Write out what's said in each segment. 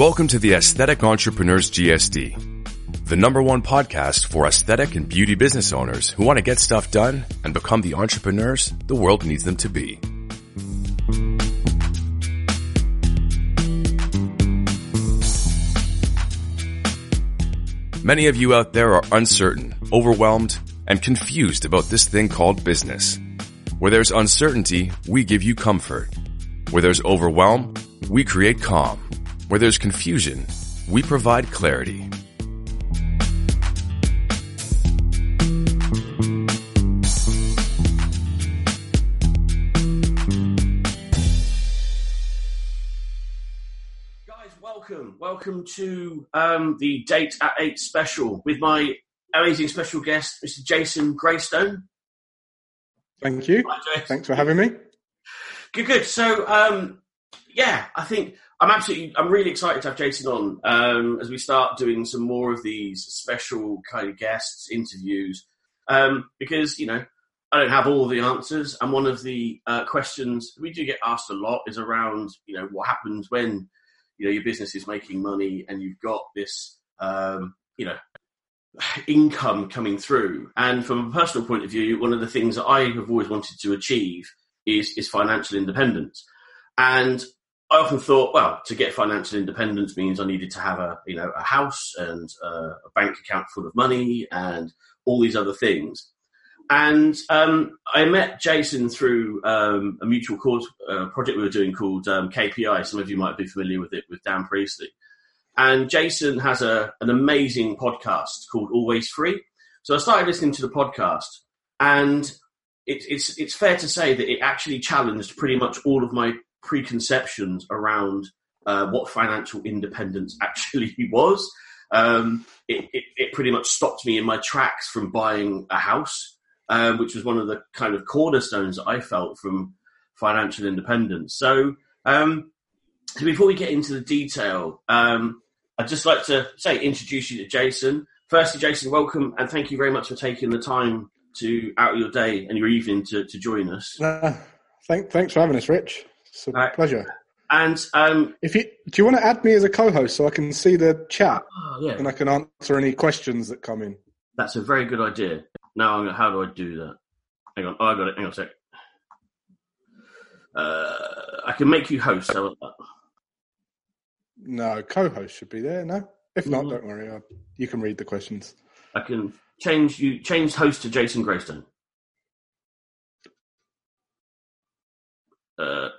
Welcome to the Aesthetic Entrepreneurs GSD, the number one podcast for aesthetic and beauty business owners who want to get stuff done and become the entrepreneurs the world needs them to be. Many of you out there are uncertain, overwhelmed, and confused about this thing called business. Where there's uncertainty, we give you comfort. Where there's overwhelm, we create calm. Where there's confusion, we provide clarity. Guys, welcome. Welcome to um, the Date at 8 special with my amazing special guest, Mr. Jason Graystone. Thank you. Hi, Thanks for having me. Good, good. So, um, yeah, I think I'm absolutely, I'm really excited to have Jason on um, as we start doing some more of these special kind of guests, interviews, um, because, you know, I don't have all the answers. And one of the uh, questions we do get asked a lot is around, you know, what happens when, you know, your business is making money and you've got this, um, you know, income coming through. And from a personal point of view, one of the things that I have always wanted to achieve is, is financial independence. And I often thought, well, to get financial independence means I needed to have a, you know, a house and uh, a bank account full of money and all these other things. And um, I met Jason through um, a mutual cause uh, project we were doing called um, KPI. Some of you might be familiar with it with Dan Priestley. And Jason has a, an amazing podcast called Always Free. So I started listening to the podcast, and it, it's it's fair to say that it actually challenged pretty much all of my preconceptions around uh, what financial independence actually was. Um, it, it, it pretty much stopped me in my tracks from buying a house, um, which was one of the kind of cornerstones that I felt from financial independence. So, um, so before we get into the detail, um, I'd just like to say introduce you to Jason. Firstly, Jason, welcome and thank you very much for taking the time to out of your day and your evening to, to join us. Uh, thank, thanks for having us, Rich. It's a Right. pleasure. And um, If you do, you want to add me as a co-host so I can see the chat oh, yeah, and I can answer any questions that come in. That's a very good idea. Now, I'm gonna, how do I do that? Hang on. Oh, I got it. Hang on a sec. Uh, I can make you host. How about that? No, co-host should be there. No, if not, Mhm. don't worry. I, you can read the questions. I can change you change host to Jason Graystone. Uh,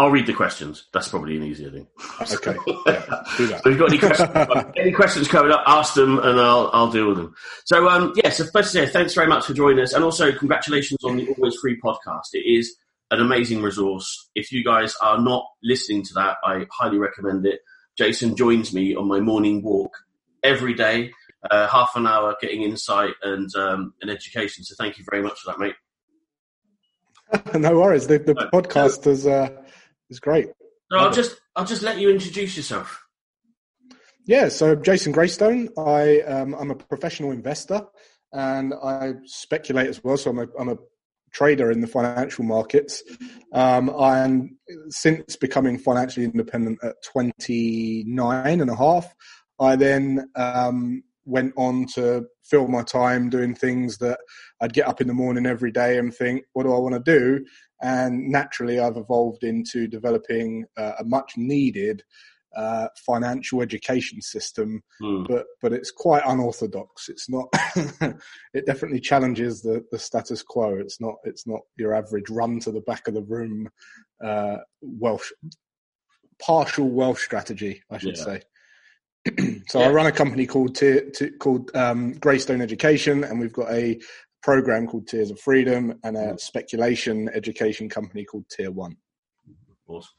I'll read the questions. That's probably an easier thing. Okay, yeah, do that. So if you've got any questions, any questions coming up, ask them and I'll, I'll deal with them. So, um, yeah, so first thanks very much for joining us. And also, congratulations on the Always Free podcast. It is an amazing resource. If you guys are not listening to that, I highly recommend it. Jason joins me on my morning walk every day, uh, half an hour getting insight and, um, and education. So thank you very much for that, mate. no worries. The, the No. podcast is uh, is great. So I'll just, I'll just let you introduce yourself. Yeah, so Jason Graystone. I um, I'm a professional investor and I speculate as well. So I'm a I'm a trader in the financial markets. Um, and since becoming financially independent at 29 and a half, I then um, went on to fill my time doing things that I'd get up in the morning every day and think, what do I want to do? And naturally, I've evolved into developing uh, a much needed uh, financial education system, Hmm. but but it's quite unorthodox. It's not. it definitely challenges the the status quo. It's not. It's not your average run to the back of the room uh, Welsh partial Welsh strategy, I should Yeah. say. so I run a company called Tier, Ti- called um, Graystone Education, and we've got a program called Tiers of Freedom and a Mm. speculation education company called Tier One. Awesome.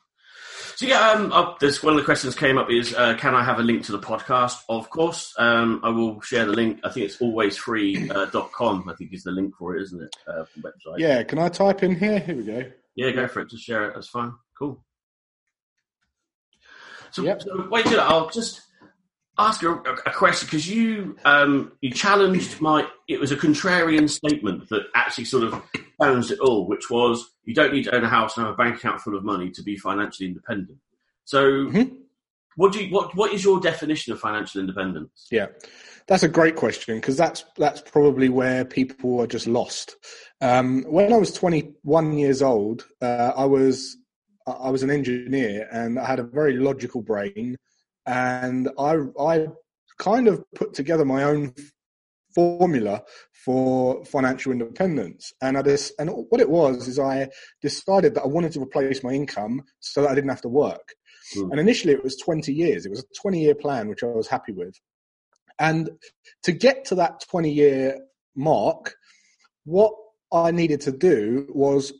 So yeah, um, uh, there's one of the questions came up is, uh, can I have a link to the podcast? Of course, um, I will share the link. I think it's alwaysfree.com. I think is the link for it, isn't it? Uh, website. Yeah, can I type in here? Here we go. Yeah, go for it. Just share it. That's fine. Cool. So, Yep. so wait till I'll just ask you a, a question because you um, you challenged my. It was a contrarian statement that actually sort of challenged it all, which was you don't need to own a house and have a bank account full of money to be financially independent. So, Mhm. what do you what what is your definition of financial independence? Yeah, that's a great question because that's that's probably where people are just lost. Um, when I was 21 years old, uh, I was I was an engineer and I had a very logical brain, and I I kind of put together my own formula for financial independence. And I just, and what it was is I decided that I wanted to replace my income so that I didn't have to work. Mm. And initially it was 20 years. It was a 20 year plan, which I was happy with. And to get to that 20 year mark, what I needed to do was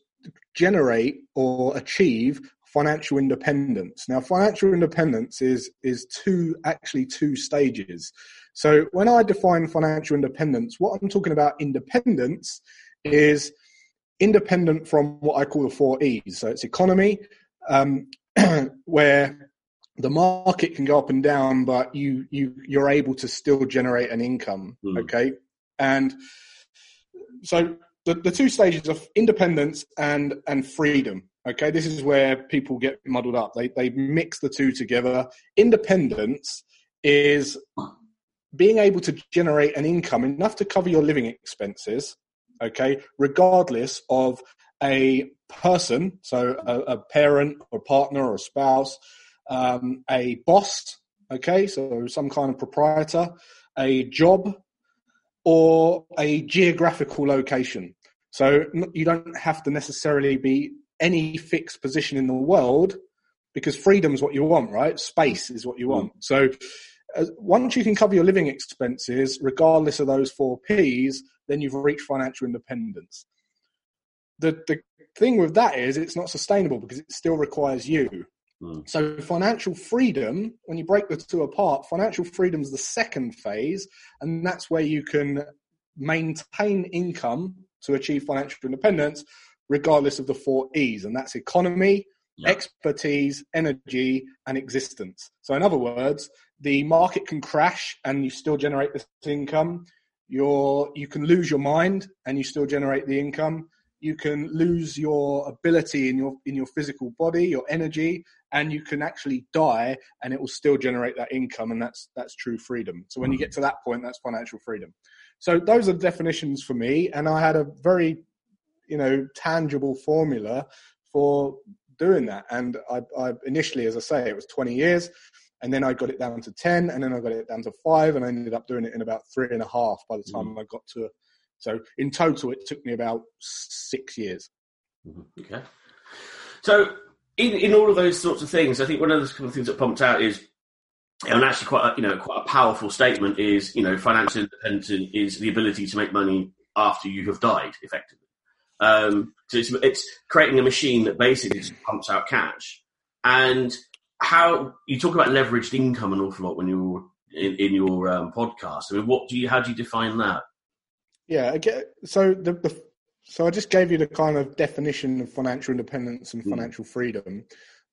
generate or achieve financial independence. Now, financial independence is is two actually two stages. So when I define financial independence, what I'm talking about independence is independent from what I call the four E's. So it's economy, um, where the market can go up and down, but you you you're able to still generate an income. Mm. Okay, and so the, the two stages of independence and and freedom. Okay, this is where people get muddled up. They they mix the two together. Independence is being able to generate an income enough to cover your living expenses, okay, regardless of a person, so a, a parent or partner or spouse, um, a boss, okay, so some kind of proprietor, a job, or a geographical location. So you don't have to necessarily be any fixed position in the world because freedom is what you want, right? Space is what you want. Mm. So once you can cover your living expenses, regardless of those four P's, then you've reached financial independence. The the thing with that is it's not sustainable because it still requires you. Mm. So financial freedom, when you break the two apart, financial freedom is the second phase, and that's where you can maintain income to achieve financial independence, regardless of the four E's, and that's economy, expertise, energy, and existence. So, in other words, the market can crash and you still generate this income. You're, you can lose your mind and you still generate the income. You can lose your ability in your in your physical body, your energy, and you can actually die and it will still generate that income and that's that's true freedom. So when you hmm. get to that point, that's financial freedom. So those are definitions for me, and I had a very, you know, tangible formula for doing that. And I, I initially, as I say, it was 20 years and then I got it down to 10 and then I got it down to five and I ended up doing it in about three and a half by the time mm. I got to so in total it took me about six years mm-hmm. okay so in, in all of those sorts of things I think one of the couple of things that pumped out is and actually quite a, you know quite a powerful statement is you know financial independence is the ability to make money after you have died effectively um, so it's, it's creating a machine that basically just pumps out cash and how you talk about leveraged income an awful lot when you're in, in your um, podcast. I mean, what do you? How do you define that? Yeah, again, so the, the so I just gave you the kind of definition of financial independence and hmm. financial freedom.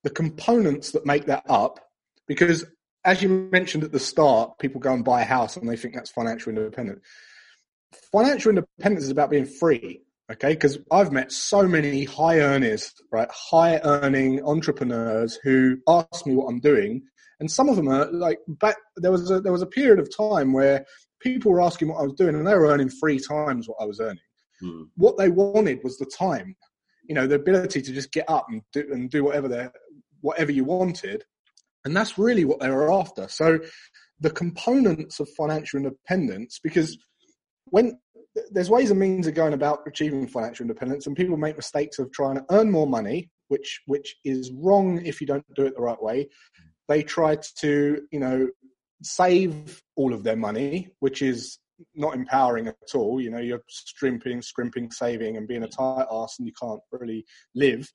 The components that make that up, because as you mentioned at the start, people go and buy a house and they think that's financial independence. Financial independence is about being free. Okay, because I've met so many high earners, right, high earning entrepreneurs who ask me what I'm doing, and some of them are like back. There was a there was a period of time where people were asking what I was doing, and they were earning three times what I was earning. Hmm. What they wanted was the time, you know, the ability to just get up and do and do whatever they whatever you wanted, and that's really what they were after. So, the components of financial independence, because when there's ways and means of going about achieving financial independence, and people make mistakes of trying to earn more money, which which is wrong if you don't do it the right way. They try to, you know, save all of their money, which is not empowering at all. You know, you're strimping, scrimping, saving, and being a tight ass, and you can't really live.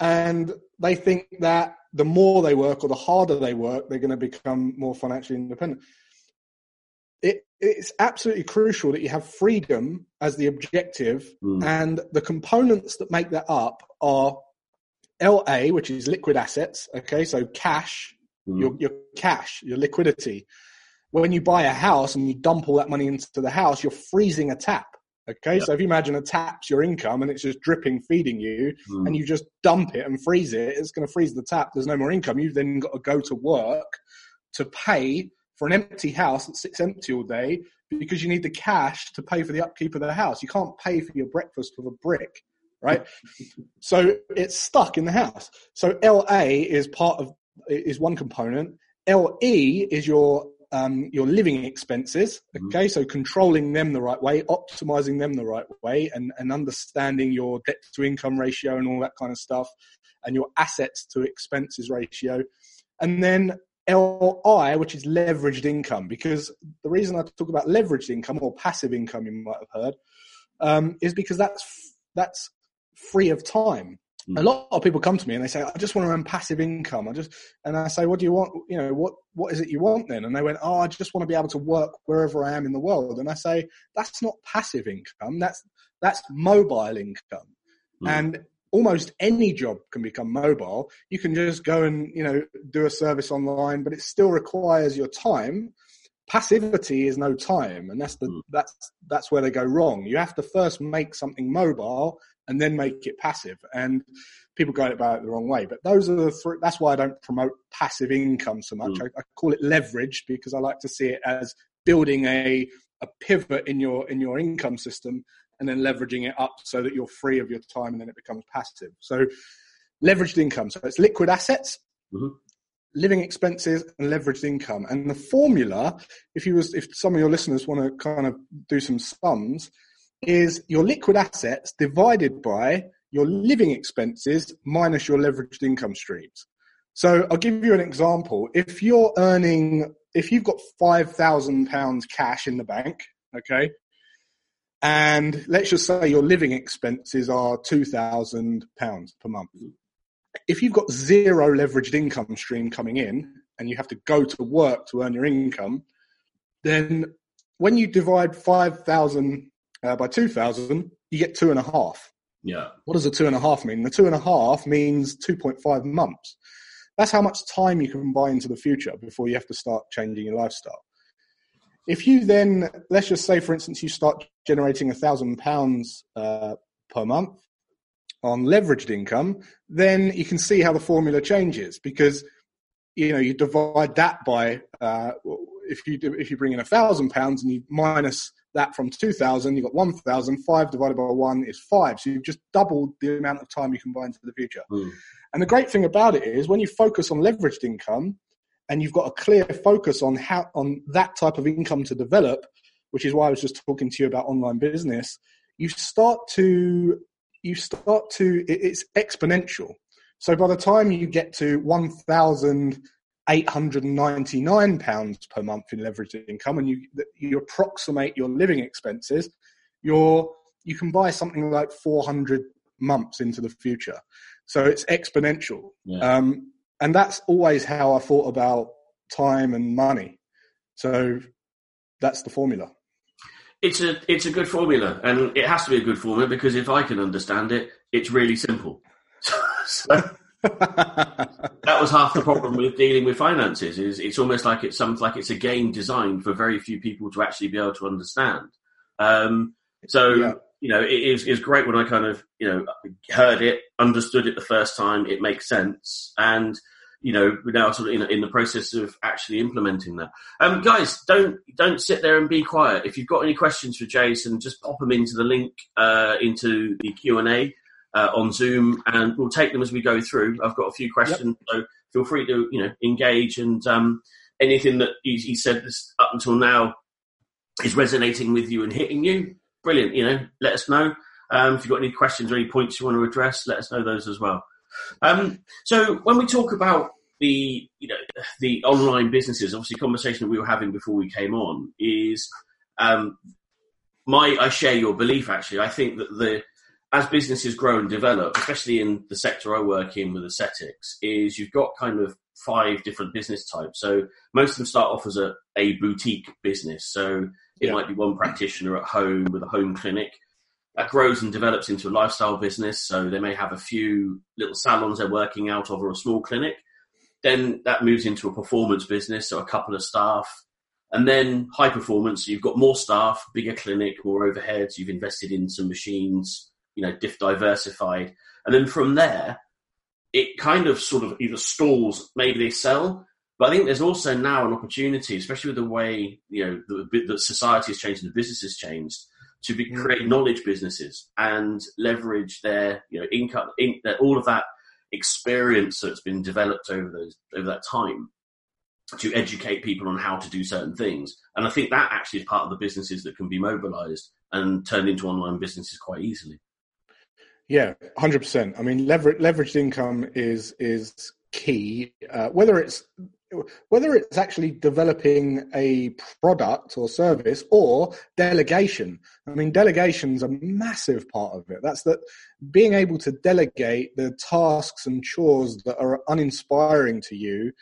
And they think that the more they work or the harder they work, they're going to become more financially independent it, it's absolutely crucial that you have freedom as the objective, mm. and the components that make that up are LA, which is liquid assets. Okay, so cash, mm. your your cash, your liquidity. When you buy a house and you dump all that money into the house, you're freezing a tap. Okay, so if you imagine a tap's your income and it's just dripping, feeding you, Mm. and you just dump it and freeze it, it's going to freeze the tap. There's no more income. You've then got to go to work to pay for an empty house that sits empty all day because you need the cash to pay for the upkeep of the house. You can't pay for your breakfast with a brick, right? so it's stuck in the house. So LA is part of is one component. LE is your um, your living expenses. Mhm. Okay, so controlling them the right way, optimizing them the right way, and, and understanding your debt to income ratio and all that kind of stuff, and your assets to expenses ratio. And then LI, which is leveraged income, because the reason I talk about leveraged income or passive income, you might have heard, um, is because that's that's free of time. Mm. A lot of people come to me and they say, "I just want to earn passive income." I just and I say, "What do you want? You know, what what is it you want then?" And they went, "Oh, I just want to be able to work wherever I am in the world." And I say, "That's not passive income. That's that's mobile income." Mm. And almost any job can become mobile. You can just go and you know do a service online, but it still requires your time. Passivity is no time, and that's the Mm. that's that's where they go wrong. You have to first make something mobile and then make it passive. And people go about it the wrong way. But those are the three. That's why I don't promote passive income so much. Mm. I, I call it leverage because I like to see it as building a a pivot in your in your income system and then leveraging it up so that you're free of your time and then it becomes passive. So leveraged income. So it's liquid assets, Mhm. living expenses, and leveraged income. And the formula, if you was if some of your listeners want to kind of do some sums, is your liquid assets divided by your living expenses minus your leveraged income streams. So I'll give you an example. If you're earning, if you've got five thousand pounds cash in the bank, okay, and let's just say your living expenses are two thousand pounds per month. If you've got zero leveraged income stream coming in, and you have to go to work to earn your income, then when you divide five thousand uh, by two thousand, you get two and a half. Yeah. What does a two and a half mean? The two and a half means 2.5 months. That's how much time you can buy into the future before you have to start changing your lifestyle. If you then, let's just say, for instance, you start generating a thousand pounds uh, per month on leveraged income, then you can see how the formula changes because you know you divide that by uh, if you do, if you bring in a thousand pounds and you minus that from 2000 you've got 1000 5 divided by 1 is 5 so you've just doubled the amount of time you can buy into the future Mm. and the great thing about it is when you focus on leveraged income and you've got a clear focus on how on that type of income to develop which is why i was just talking to you about online business you start to you start to it's exponential. So by the time you get to 1899 pounds per month in leveraged income and you you approximate your living expenses you're you can buy something like 400 months into the future. So it's exponential. Yeah. um, and that's always how i thought about time and money so that's the formula It's a it's a good formula, and it has to be a good formula because if I can understand it, it's really simple. so that was half the problem with dealing with finances. Is it's almost like it's something like it's a game designed for very few people to actually be able to understand. Um, so Yeah. you know, it is is great when I kind of you know heard it, understood it the first time. It makes sense, and you know we're now sort of in, in the process of actually implementing that. Um, guys, don't don't sit there and be quiet. If you've got any questions for Jason, just pop them into the link uh, into the Q and A uh, on Zoom, and we'll take them as we go through. I've got a few questions, so feel free to you know engage and um, anything that he, he said this, up until now is resonating with you and hitting you. Brilliant, you know, let us know. Um, if you've got any questions or any points you want to address, let us know those as well. Um, so when we talk about the you know the online businesses, obviously, conversation that we were having before we came on is um, my I share your belief. Actually, I think that the as businesses grow and develop, especially in the sector I work in with aesthetics, is you've got kind of five different business types. So most of them start off as a, a boutique business. So it Yeah. might be one practitioner at home with a home clinic that grows and develops into a lifestyle business. So they may have a few little salons they're working out of or a small clinic. Then that moves into a performance business, so a couple of staff. And then high performance, you've got more staff, bigger clinic, more overheads, you've invested in some machines, you know, diff diversified. And then from there, it kind of sort of either stalls, maybe they sell. But I think there's also now an opportunity, especially with the way, you know, the, the society has changed and the business has changed, to be, create knowledge businesses and leverage their, you know, income, in, all of that experience that's been developed over those over that time to educate people on how to do certain things. And I think that actually is part of the businesses that can be mobilized and turned into online businesses quite easily. Yeah, hundred percent. I mean, lever- leveraged income is is key. Uh, whether it's whether it's actually developing a product or service or delegation. I mean, delegation's a massive part of it. That's that being able to delegate the tasks and chores that are uninspiring to you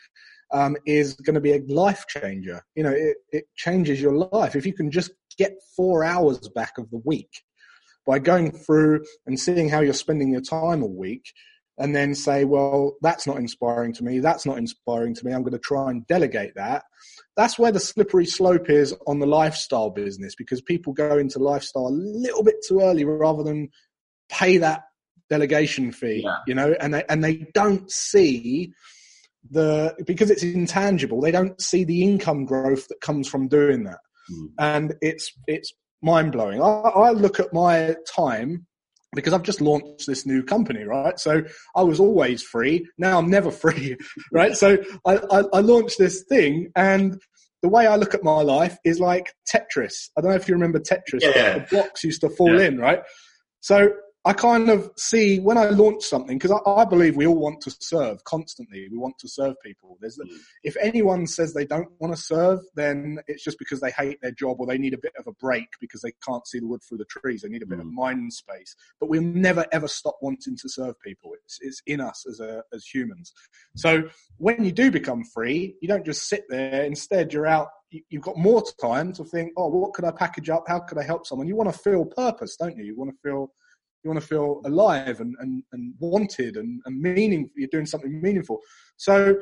um, is going to be a life changer. You know, it, it changes your life. If you can just get four hours back of the week by going through and seeing how you're spending your time a week, and then say, well, that's not inspiring to me. That's not inspiring to me. I'm going to try and delegate that. That's where the slippery slope is on the lifestyle business because people go into lifestyle a little bit too early rather than pay that delegation fee, yeah. you know, and they, and they don't see the because it's intangible they don't see the income growth that comes from doing that mm. and it's it's mind blowing I, I, look at my time because I've just launched this new company, right? So I was always free. Now I'm never free, right? So I, I, I launched this thing and the way I look at my life is like Tetris. I don't know if you remember Tetris. Yeah. The blocks used to fall yeah. in, right? So I kind of see when I launch something because I, I, believe we all want to serve constantly. We want to serve people. There's mm. if anyone says they don't want to serve, then it's just because they hate their job or they need a bit of a break because they can't see the wood through the trees. They need a bit mm. of mind space. But we'll never ever stop wanting to serve people. It's it's in us as a as humans. So when you do become free, you don't just sit there. Instead, you're out you've got more time to think, oh, what could I package up? How could I help someone? You want to feel purpose, don't you? You want to feel you want to feel alive and, and, and wanted and, and meaning you're doing something meaningful. So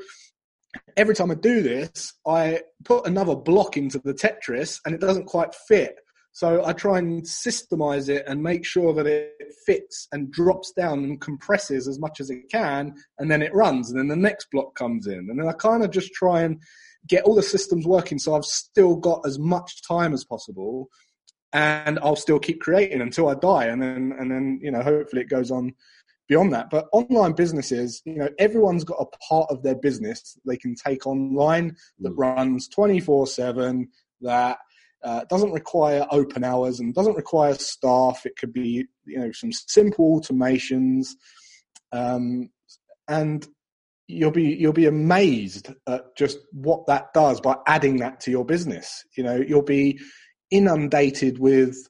every time i do this i put another block into the tetris and it doesn't quite fit. So i try and systemize it and make sure that it fits and drops down and compresses as much as it can and then it runs and then the next block comes in. And then i kind of just try and get all the systems working so i've still got as much time as possible and I'll still keep creating until I die, and then and then you know hopefully it goes on beyond that. But online businesses, you know, everyone's got a part of their business they can take online that mm. runs twenty four seven that. Uh, doesn't require open hours and doesn't require staff. It could be, you know, some simple automations, um, and you'll be you'll be amazed at just what that does by adding that to your business. You know, you'll be inundated with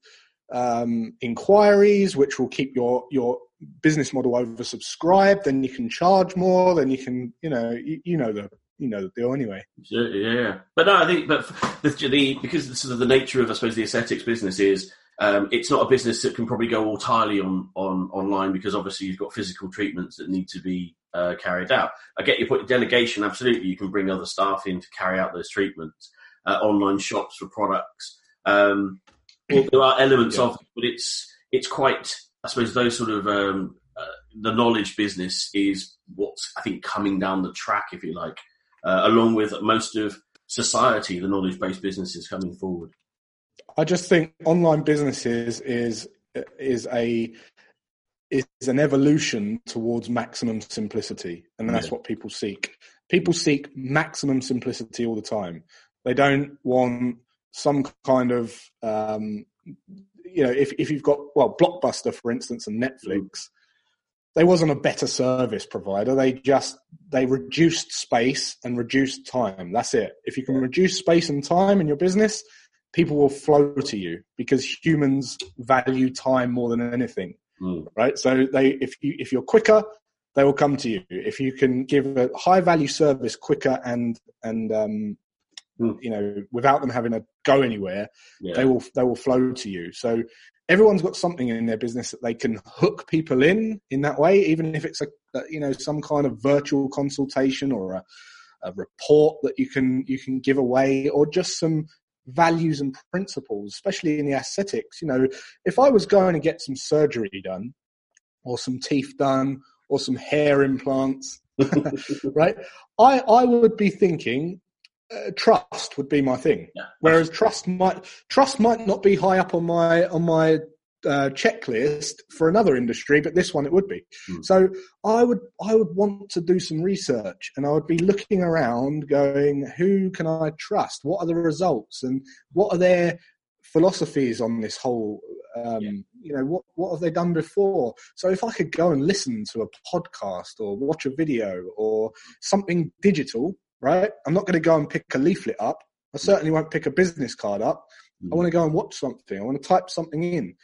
um, inquiries, which will keep your your business model oversubscribed. Then you can charge more. Then you can, you know, you, you know the you know the deal anyway. Yeah. But no, I think, but the, the because the, sort of the nature of I suppose the aesthetics business is. Um, it's not a business that can probably go entirely on, on online because obviously you've got physical treatments that need to be uh, carried out. I get your point. Delegation, absolutely, you can bring other staff in to carry out those treatments. Uh, online shops for products, um, well, there are elements yeah. of it, but it's it's quite. I suppose those sort of um, uh, the knowledge business is what's I think coming down the track, if you like, uh, along with most of society, the knowledge based businesses coming forward. I just think online businesses is is a is an evolution towards maximum simplicity, and that's yeah. what people seek. People seek maximum simplicity all the time. They don't want some kind of um, you know if, if you've got well blockbuster for instance and netflix they wasn't a better service provider. They just they reduced space and reduced time. That's it. If you can reduce space and time in your business people will flow to you because humans value time more than anything mm. right? So they if you if you're quicker they will come to you. If you can give a high value service quicker and and um, mm. you know, without them having to go anywhere, yeah. they will they will flow to you. So everyone's got something in their business that they can hook people in in that way, even if it's a you know some kind of virtual consultation or a a report that you can you can give away, or just some values and principles, especially in the aesthetics. You know, if I was going to get some surgery done, or some teeth done, or some hair implants, right? I I would be thinking uh, trust would be my thing. Yeah, Whereas trust might trust might not be high up on my on my uh, checklist for another industry, but this one it would be. Mm. So I would I would want to do some research, and I would be looking around, going, who can I trust? What are the results, and what are their philosophies on this whole? Um, yeah. You know, what what have they done before? So if I could go and listen to a podcast or watch a video or something digital, right? I'm not going to go and pick a leaflet up. I certainly won't pick a business card up. I want to go and watch something. I want to type something in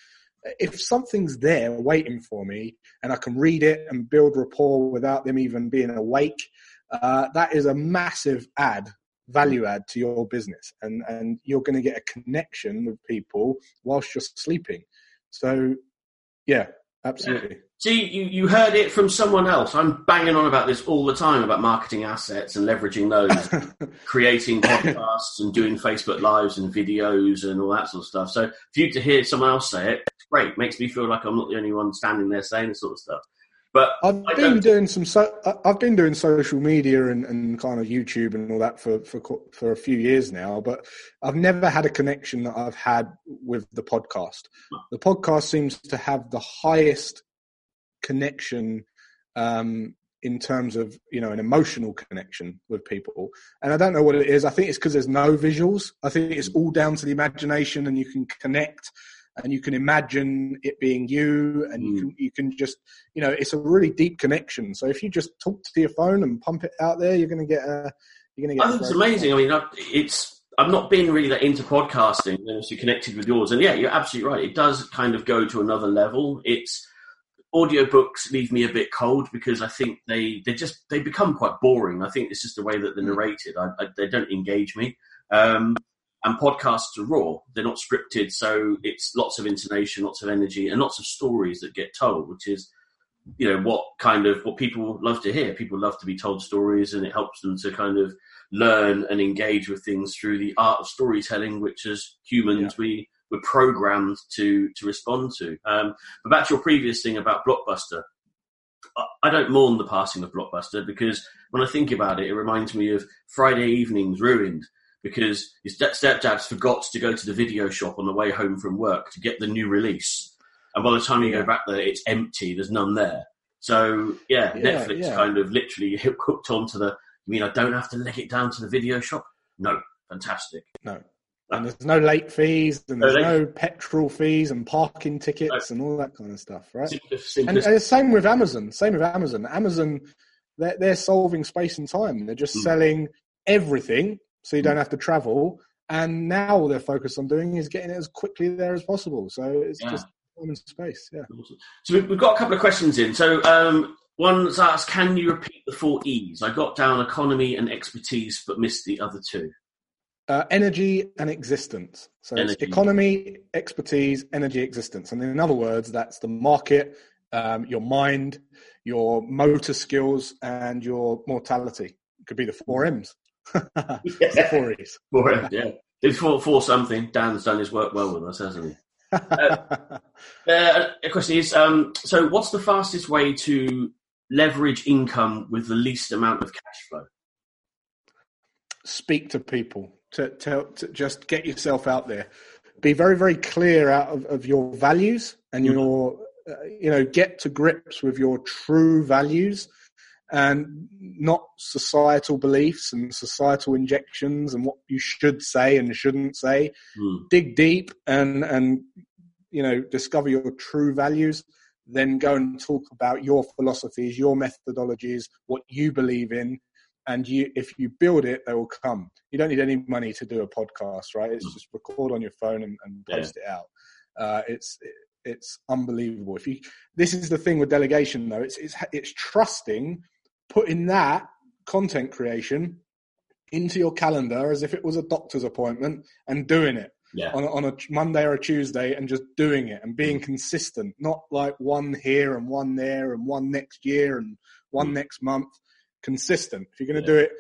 if something's there waiting for me and I can read it and build rapport without them even being awake, uh, that is a massive add, value add to your business. And, and you're going to get a connection with people whilst you're sleeping. So, yeah, absolutely. See, you, you heard it from someone else. I'm banging on about this all the time about marketing assets and leveraging those, creating podcasts and doing Facebook Lives and videos and all that sort of stuff. So for you to hear someone else say it, it's great. Makes me feel like I'm not the only one standing there saying this sort of stuff. But I've been doing some. So, I've been doing social media and, and kind of YouTube and all that for, for for a few years now. But I've never had a connection that I've had with the podcast. The podcast seems to have the highest connection um, in terms of you know an emotional connection with people and i don't know what it is i think it's because there's no visuals i think it's all down to the imagination and you can connect and you can imagine it being you and mm. you can you can just you know it's a really deep connection so if you just talk to your phone and pump it out there you're going to get a you're going to get i think it's amazing i mean it's i've not been really that into podcasting and obviously connected with yours and yeah you're absolutely right it does kind of go to another level it's audiobooks leave me a bit cold because I think they they just they become quite boring. I think it's just the way that they're mm. narrated. I, I, they don't engage me. Um, and podcasts are raw; they're not scripted, so it's lots of intonation, lots of energy, and lots of stories that get told, which is you know what kind of what people love to hear. People love to be told stories, and it helps them to kind of learn and engage with things through the art of storytelling, which as humans yeah. we we're programmed to to respond to. Um, but back to your previous thing about Blockbuster, I don't mourn the passing of Blockbuster because when I think about it, it reminds me of Friday evenings ruined because his stepdad's forgot to go to the video shop on the way home from work to get the new release. And by the time you go back there, it's empty. There's none there. So yeah, yeah Netflix yeah. kind of literally hooked onto the. I mean, I don't have to leg it down to the video shop. No, fantastic. No, and there's no late fees, and there's no petrol fees and parking tickets and all that kind of stuff, right? And, and same with Amazon. Same with Amazon. Amazon, they're, they're solving space and time. They're just mm. selling everything, so you don't have to travel. And now all they're focused on doing is getting it as quickly there as possible. So it's yeah. just time and space. Yeah. So we've got a couple of questions in. So um, one's asked, can you repeat the four E's? I got down economy and expertise, but missed the other two. Uh, energy and existence. So energy. it's economy, expertise, energy, existence. And in other words, that's the market, um, your mind, your motor skills, and your mortality. It could be the four M's. E's. Four M's, yeah. It's for, for something. Dan's done his work well with us, hasn't he? uh, uh, a question is um, so what's the fastest way to leverage income with the least amount of cash flow? Speak to people to, to, to just get yourself out there. Be very, very clear out of, of your values and mm-hmm. your, uh, you know, get to grips with your true values and not societal beliefs and societal injections and what you should say and shouldn't say. Mm. Dig deep and, and, you know, discover your true values then go and talk about your philosophies, your methodologies, what you believe in, and you if you build it they will come you don't need any money to do a podcast right it's mm. just record on your phone and, and post yeah. it out uh, it's it's unbelievable if you this is the thing with delegation though it's it's it's trusting putting that content creation into your calendar as if it was a doctor's appointment and doing it yeah. on, on a Monday or a Tuesday and just doing it and being mm. consistent, not like one here and one there and one next year and one mm. next month consistent. If you're going to yeah. do it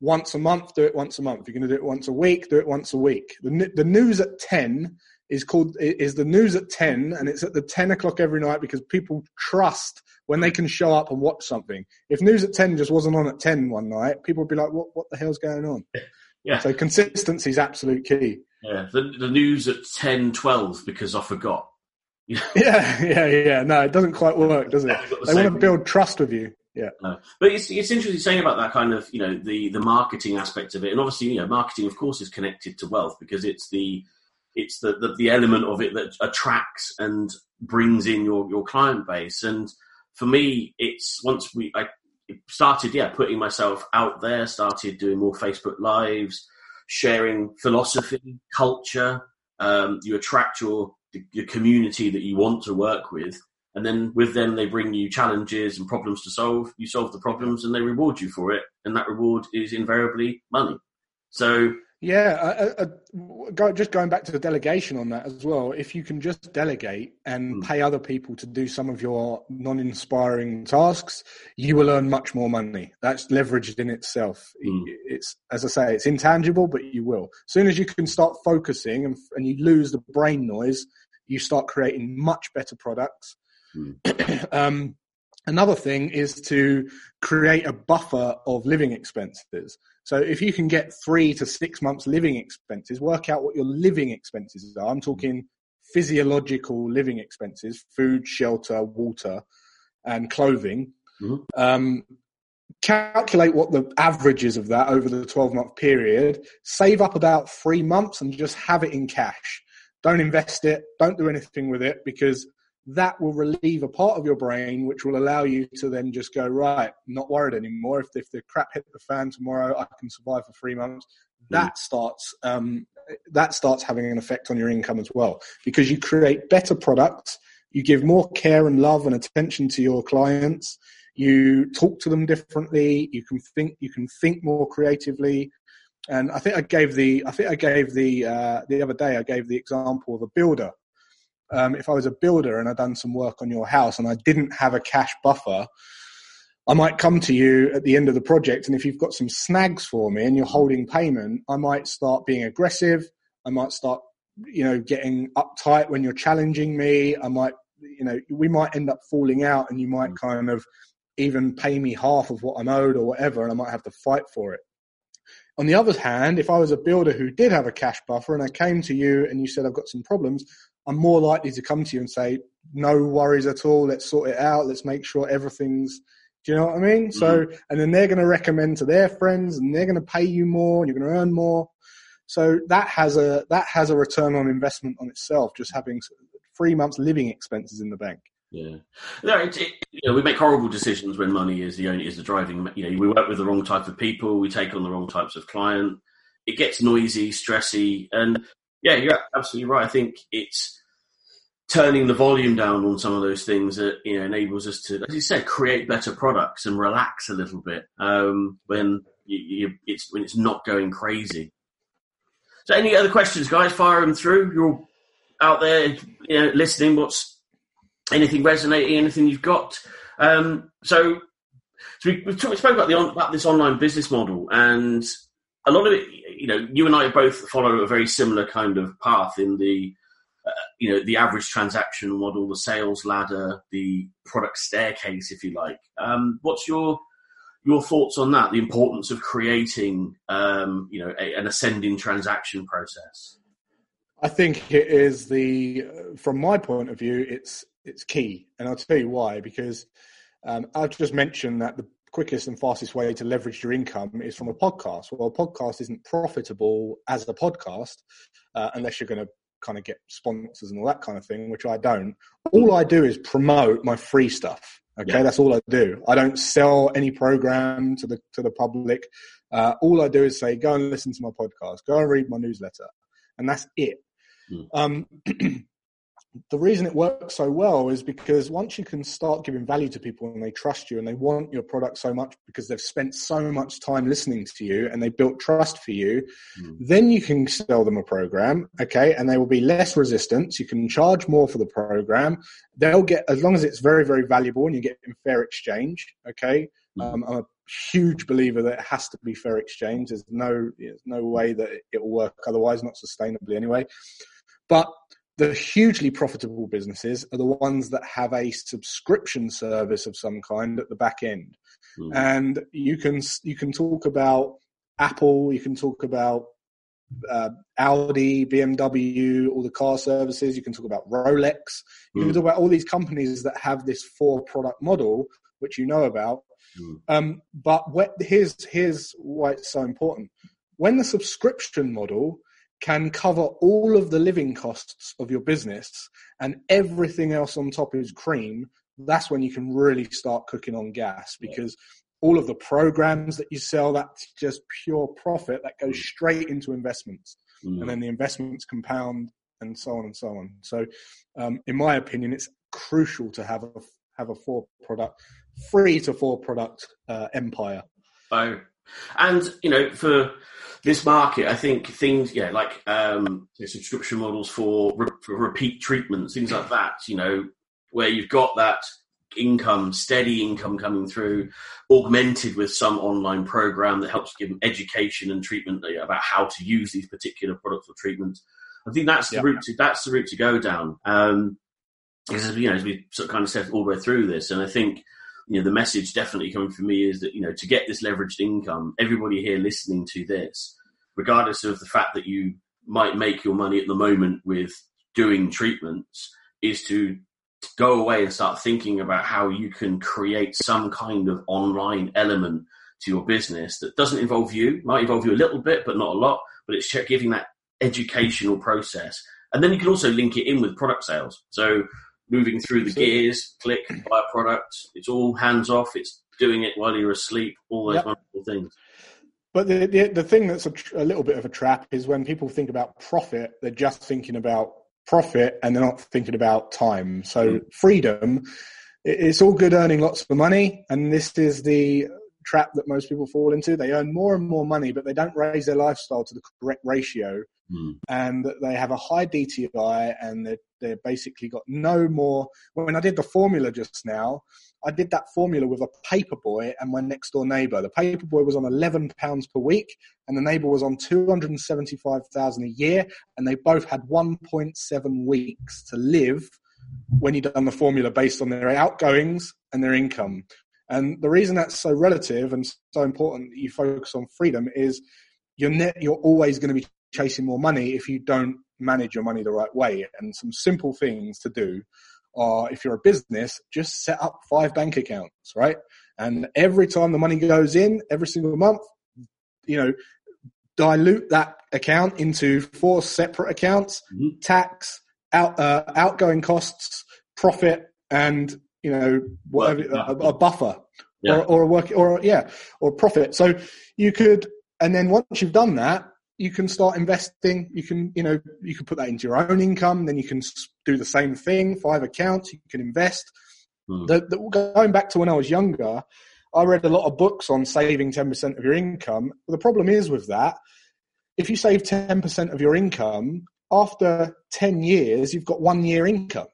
once a month, do it once a month. If you're going to do it once a week, do it once a week. The, the news at 10 is called is the news at 10 and it's at the 10 o'clock every night because people trust when they can show up and watch something. If news at 10 just wasn't on at 10 one night people would be like what, what the hell's going on? Yeah. So consistency is absolute key. Yeah the, the news at 10 12 because i forgot. Yeah yeah yeah. No it doesn't quite work does it? The they want to build trust with you. Yeah. No. but it's, it's interesting saying about that kind of you know the the marketing aspect of it. And obviously you know marketing of course is connected to wealth because it's the it's the, the, the element of it that attracts and brings in your your client base. And for me, it's once we I started, yeah, putting myself out there, started doing more Facebook lives, sharing philosophy, culture. Um, you attract your your community that you want to work with, and then with them they bring you challenges and problems to solve. You solve the problems, and they reward you for it, and that reward is invariably money. So yeah, I, I, go, just going back to the delegation on that as well. If you can just delegate and mm. pay other people to do some of your non-inspiring tasks, you will earn much more money. That's leveraged in itself. Mm. It's as I say, it's intangible, but you will. As soon as you can start focusing and, and you lose the brain noise, you start creating much better products. Mm. um, another thing is to create a buffer of living expenses. So if you can get three to six months living expenses, work out what your living expenses are. I'm talking physiological living expenses, food, shelter, water, and clothing. Mm-hmm. Um, calculate what the average is of that over the 12 month period, save up about three months and just have it in cash. Don't invest it, don't do anything with it because that will relieve a part of your brain which will allow you to then just go right not worried anymore. If, if the crap hit the fan tomorrow i can survive for three months. Hmm. that starts um, that starts having an effect on your income as well because you create better products you give more care and love and attention to your clients you talk to them differently you can think you can think more creatively. And i think i gave the i think i gave the uh, the other day i gave the example of a builder um, if I was a builder and I'd done some work on your house and I didn't have a cash buffer, I might come to you at the end of the project, and if you've got some snags for me and you're holding payment, I might start being aggressive. I might start, you know, getting uptight when you're challenging me. I might, you know, we might end up falling out, and you might mm. kind of even pay me half of what I'm owed or whatever, and I might have to fight for it. On the other hand, if I was a builder who did have a cash buffer and I came to you and you said, I've got some problems, I'm more likely to come to you and say, no worries at all. Let's sort it out. Let's make sure everything's. Do you know what I mean? Mm-hmm. So, and then they're going to recommend to their friends, and they're going to pay you more, and you're going to earn more. So that has a that has a return on investment on itself. Just having three months living expenses in the bank. Yeah, no, it, it, you know, we make horrible decisions when money is the only is the driving. You know, we work with the wrong type of people, we take on the wrong types of client. It gets noisy, stressy, and yeah, you're absolutely right. I think it's turning the volume down on some of those things that you know enables us to, as you said, create better products and relax a little bit um, when you, you, it's when it's not going crazy. So, any other questions, guys? Fire them through. You're out there, you know, listening. What's anything resonating? Anything you've got? Um, so, so we, have talked, spoke about the on, about this online business model, and a lot of it you know, you and I both follow a very similar kind of path in the, uh, you know, the average transaction model, the sales ladder, the product staircase, if you like. Um, what's your your thoughts on that? The importance of creating, um, you know, a, an ascending transaction process. I think it is the, from my point of view, it's it's key, and I'll tell you why. Because um, I've just mentioned that the quickest and fastest way to leverage your income is from a podcast. Well, a podcast isn't profitable as a podcast uh, unless you're going to kind of get sponsors and all that kind of thing, which I don't. All I do is promote my free stuff. Okay, yeah. that's all I do. I don't sell any program to the to the public. Uh, all I do is say, go and listen to my podcast, go and read my newsletter, and that's it. Mm. Um, the reason it works so well is because once you can start giving value to people and they trust you and they want your product so much because they've spent so much time listening to you and they built trust for you, mm. then you can sell them a program, okay, and they will be less resistant. You can charge more for the program. They'll get, as long as it's very, very valuable and you get in fair exchange, okay, Um, I'm a huge believer that it has to be fair exchange. There's no there's no way that it will work otherwise, not sustainably anyway. But the hugely profitable businesses are the ones that have a subscription service of some kind at the back end. Mm. And you can you can talk about Apple, you can talk about uh, Audi, BMW, all the car services. You can talk about Rolex. You mm. can talk about all these companies that have this four product model, which you know about. Mm. Um, but what, here's here's why it's so important. When the subscription model can cover all of the living costs of your business and everything else on top is cream, that's when you can really start cooking on gas because all of the programs that you sell, that's just pure profit that goes mm. straight into investments. Mm. And then the investments compound and so on and so on. So, um, in my opinion, it's crucial to have a have a four product, three to four product uh, empire. Oh, and you know, for this market, I think things, yeah, like um, subscription models for, re- for repeat treatments, things like that. You know, where you've got that income, steady income coming through, augmented with some online program that helps give them education and treatment about how to use these particular products or treatments. I think that's the route. To, that's the route to go down. Um, because you know, as we sort of kind of said all the way through this, and I think you know the message definitely coming from me is that you know to get this leveraged income, everybody here listening to this, regardless of the fact that you might make your money at the moment with doing treatments, is to go away and start thinking about how you can create some kind of online element to your business that doesn't involve you, might involve you a little bit, but not a lot, but it's giving that educational process. And then you can also link it in with product sales. So moving through the gears, click, buy a product. It's all hands off. It's doing it while you're asleep. All those yep. wonderful things. But the, the, the thing that's a, a little bit of a trap is when people think about profit, they're just thinking about profit and they're not thinking about time. So mm. freedom, it's all good earning lots of money, and this is the trap that most people fall into. They earn more and more money, but they don't raise their lifestyle to the correct ratio, mm. and they have a high DTI, and they they basically got no more. When I did the formula just now, I did that formula with a paper boy and my next door neighbour. The paper boy was on eleven pounds per week, and the neighbour was on two hundred and seventy five thousand a year, and they both had one point seven weeks to live when you done the formula based on their outgoings and their income. And the reason that's so relative and so important that you focus on freedom is you're net, you're always going to be chasing more money if you don't manage your money the right way. And some simple things to do are if you're a business, just set up five bank accounts, right? And every time the money goes in, every single month, you know, dilute that account into four separate accounts, mm-hmm. tax, out, uh, outgoing costs, profit, and you know whatever a, a, buffer yeah. or, or a work or yeah or profit. So you could, and then once you've done that, you can start investing. You can, you know, you can put that into your own income. Then you can do the same thing. Five accounts. You can invest. Hmm. The, the, going back to when I was younger, I read a lot of books on saving ten percent of your income. But the problem is with that, if you save ten percent of your income after ten years, you've got one year income.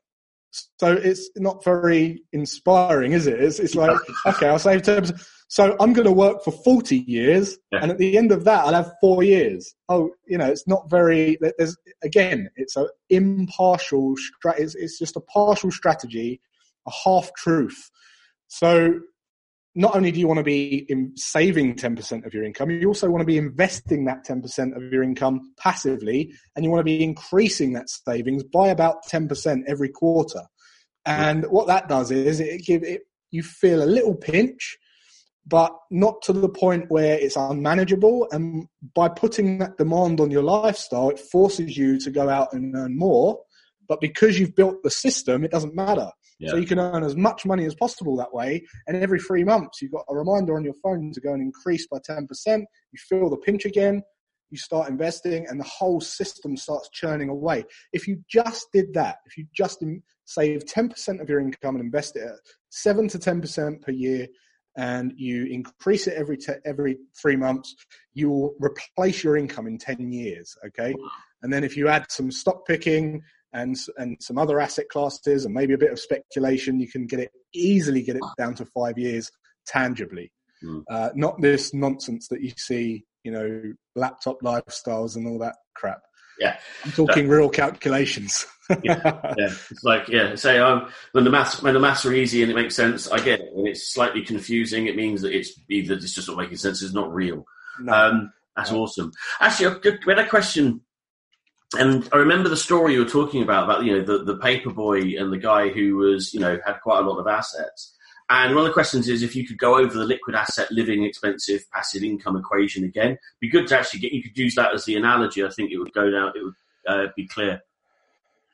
So it's not very inspiring, is it? It's, it's like, okay, I'll save ten percent so I'm going to work for 40 years, yeah. and at the end of that, I'll have four years. Oh, you know, it's not very. There's again, it's an impartial. It's, it's just a partial strategy, a half truth. So not only do you want to be saving 10% of your income, you also want to be investing that 10% of your income passively, and you want to be increasing that savings by about 10% every quarter. And what that does is it give it you feel a little pinch but not to the point where it's unmanageable. And by putting that demand on your lifestyle, it forces you to go out and earn more. But because you've built the system, it doesn't matter. Yeah. So you can earn as much money as possible that way. And every three months, you've got a reminder on your phone to go and increase by 10%. You feel the pinch again. You start investing and the whole system starts churning away. If you just did that, if you just save 10% of your income and invest it at 7 to 10% per year, and you increase it every te- every three months, you will replace your income in ten years. Okay, and then if you add some stock picking and and some other asset classes and maybe a bit of speculation, you can get it easily get it down to five years tangibly, Mm. uh, not this nonsense that you see, you know, laptop lifestyles and all that crap. Yeah. I'm talking real calculations. yeah, it's like yeah. Say um, when the maths when the maths are easy and it makes sense, I get it. When it's slightly confusing, it means that it's either it's just not making sense. It's not real. No. Um, that's No. awesome. Actually, we had a question, and I remember the story you were talking about about you know the the paper boy and the guy who was you know had quite a lot of assets. And one of the questions is if you could go over the liquid asset, living expensive, passive income equation again. Be good to actually get. You could use that as the analogy. I think it would go down. It would uh, be clear.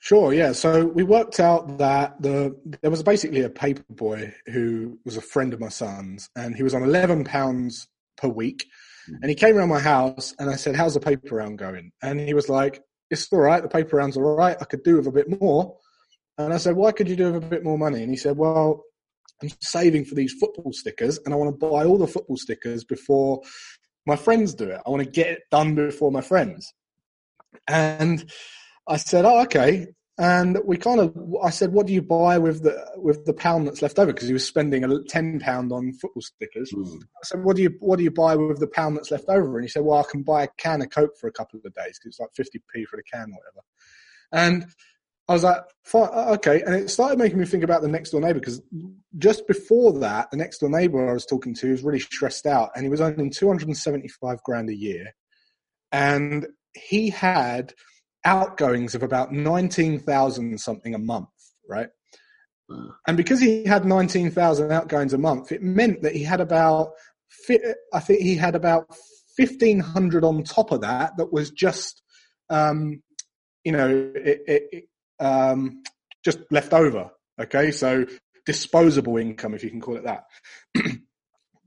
Sure, yeah. So we worked out that the there was basically a paper boy who was a friend of my son's, and he was on eleven pounds per week. And he came around my house, and I said, "How's the paper round going?" And he was like, "It's all right. The paper round's all right. I could do with a bit more." And I said, "Why could you do with a bit more money?" And he said, "Well, I'm saving for these football stickers, and I want to buy all the football stickers before my friends do it. I want to get it done before my friends." And I said, "Oh, okay." And we kind of, I said, "What do you buy with the with the pound that's left over?" Because he was spending a ten pound on football stickers. Hmm. I said, "What do you what do you buy with the pound that's left over?" And he said, "Well, I can buy a can of Coke for a couple of days because it's like fifty p for the can or whatever." And I was like, Fine, "Okay." And it started making me think about the next door neighbor because just before that, the next door neighbor I was talking to was really stressed out, and he was earning two hundred and seventy five grand a year, and he had outgoings of about nineteen thousand something a month, right? Mm. And because he had 19,000 outgoings a month, it meant that he had about, I think he had about 1,500 on top of that, that was just, um, you know, it, it, it, um, just left over. Okay. So disposable income, if you can call it that.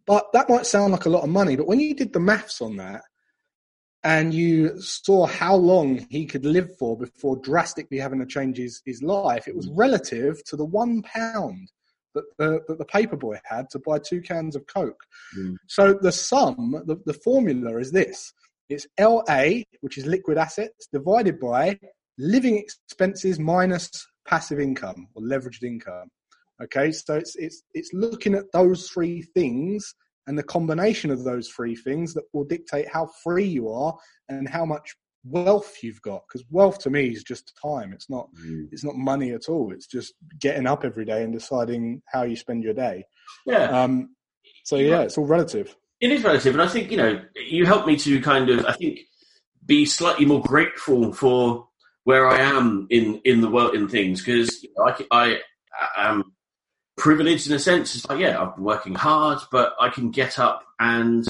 but that might sound like a lot of money, but when you did the maths on that, and you saw how long he could live for before drastically having to change his, his life, it was relative to the one pound that the, that the paperboy had to buy two cans of Coke. Mm. So the sum, the, the formula is this it's LA, which is liquid assets, divided by living expenses minus passive income or leveraged income. Okay, so it's, it's, it's looking at those three things and the combination of those three things that will dictate how free you are and how much wealth you've got because wealth to me is just time it's not Hmm. it's not money at all it's just getting up every day and deciding how you spend your day Yeah. um so yeah it's all relative It is relative, and I think you know you helped me to kind of I think be slightly more grateful for where I am in in the world in things because you know, I, I am privileged in a sense. It's like yeah, I've been working hard, but I can get up and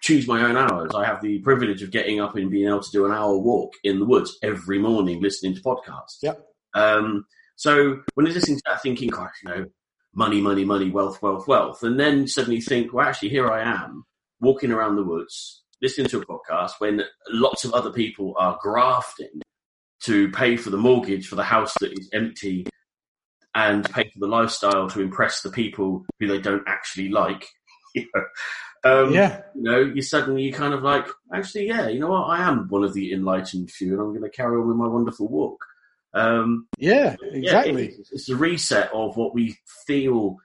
choose my own hours. I have the privilege of getting up and being able to do an hour walk in the woods every morning, listening to podcasts. Yep. Um, so when I was listening to that, thinking, gosh, you know, money, money, money, wealth, wealth, wealth, and then suddenly think, well, actually, here I am walking around the woods, listening to a podcast when lots of other people are grafting to pay for the mortgage for the house that is empty and pay for the lifestyle to impress the people who they don't actually like. You know, um, yeah you know, you suddenly you kind of like, actually, yeah, you know what, I am one of the enlightened few, and I'm going to carry on with my wonderful walk. Um, yeah yeah, exactly it's, it's the reset of what we feel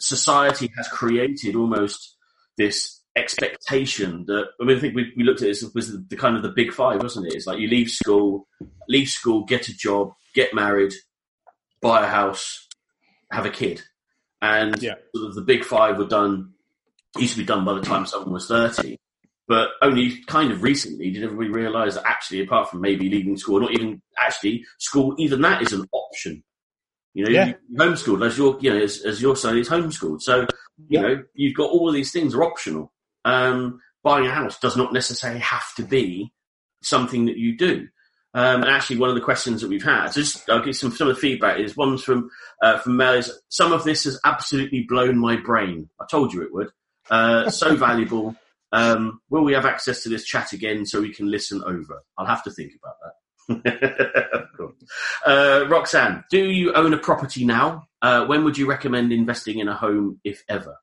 society has created almost this expectation that I mean I think we, we looked at this was the, the kind of the big five, wasn't it? It's like you leave school, leave school, get a job, get married, buy a house, have a kid. And Yeah. sort of the big five were done used to be done by the time someone was thirty. But only kind of recently did everybody realise that actually, apart from maybe leaving school, not even actually school, even that is an option. You know, Yeah. you homeschooled as your, you know, as, as your son is homeschooled. So, you Yeah. know, you've got all of these things are optional. Um, buying a house does not necessarily have to be something that you do. Um, and actually, one of the questions that we've had, just I'll give some some of the feedback. Is one's from uh, from Mel. Is some of this has absolutely blown my brain. I told you it would. Uh, so valuable. Um, will we have access to this chat again so we can listen over? I'll have to think about that. Uh, Roxanne, do you own a property now? Uh, when would you recommend investing in a home, if ever?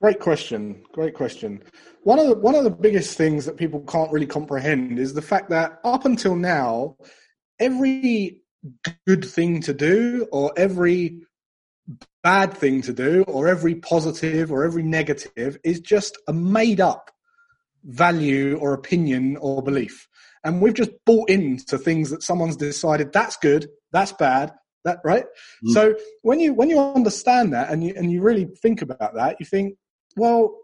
Great question. Great question. One of the one of the biggest things that people can't really comprehend is the fact that up until now, every good thing to do or every bad thing to do or every positive or every negative is just a made up value or opinion or belief. And we've just bought into things that someone's decided that's good, that's bad, that right. Mm. So when you when you understand that and you and you really think about that, you think, well,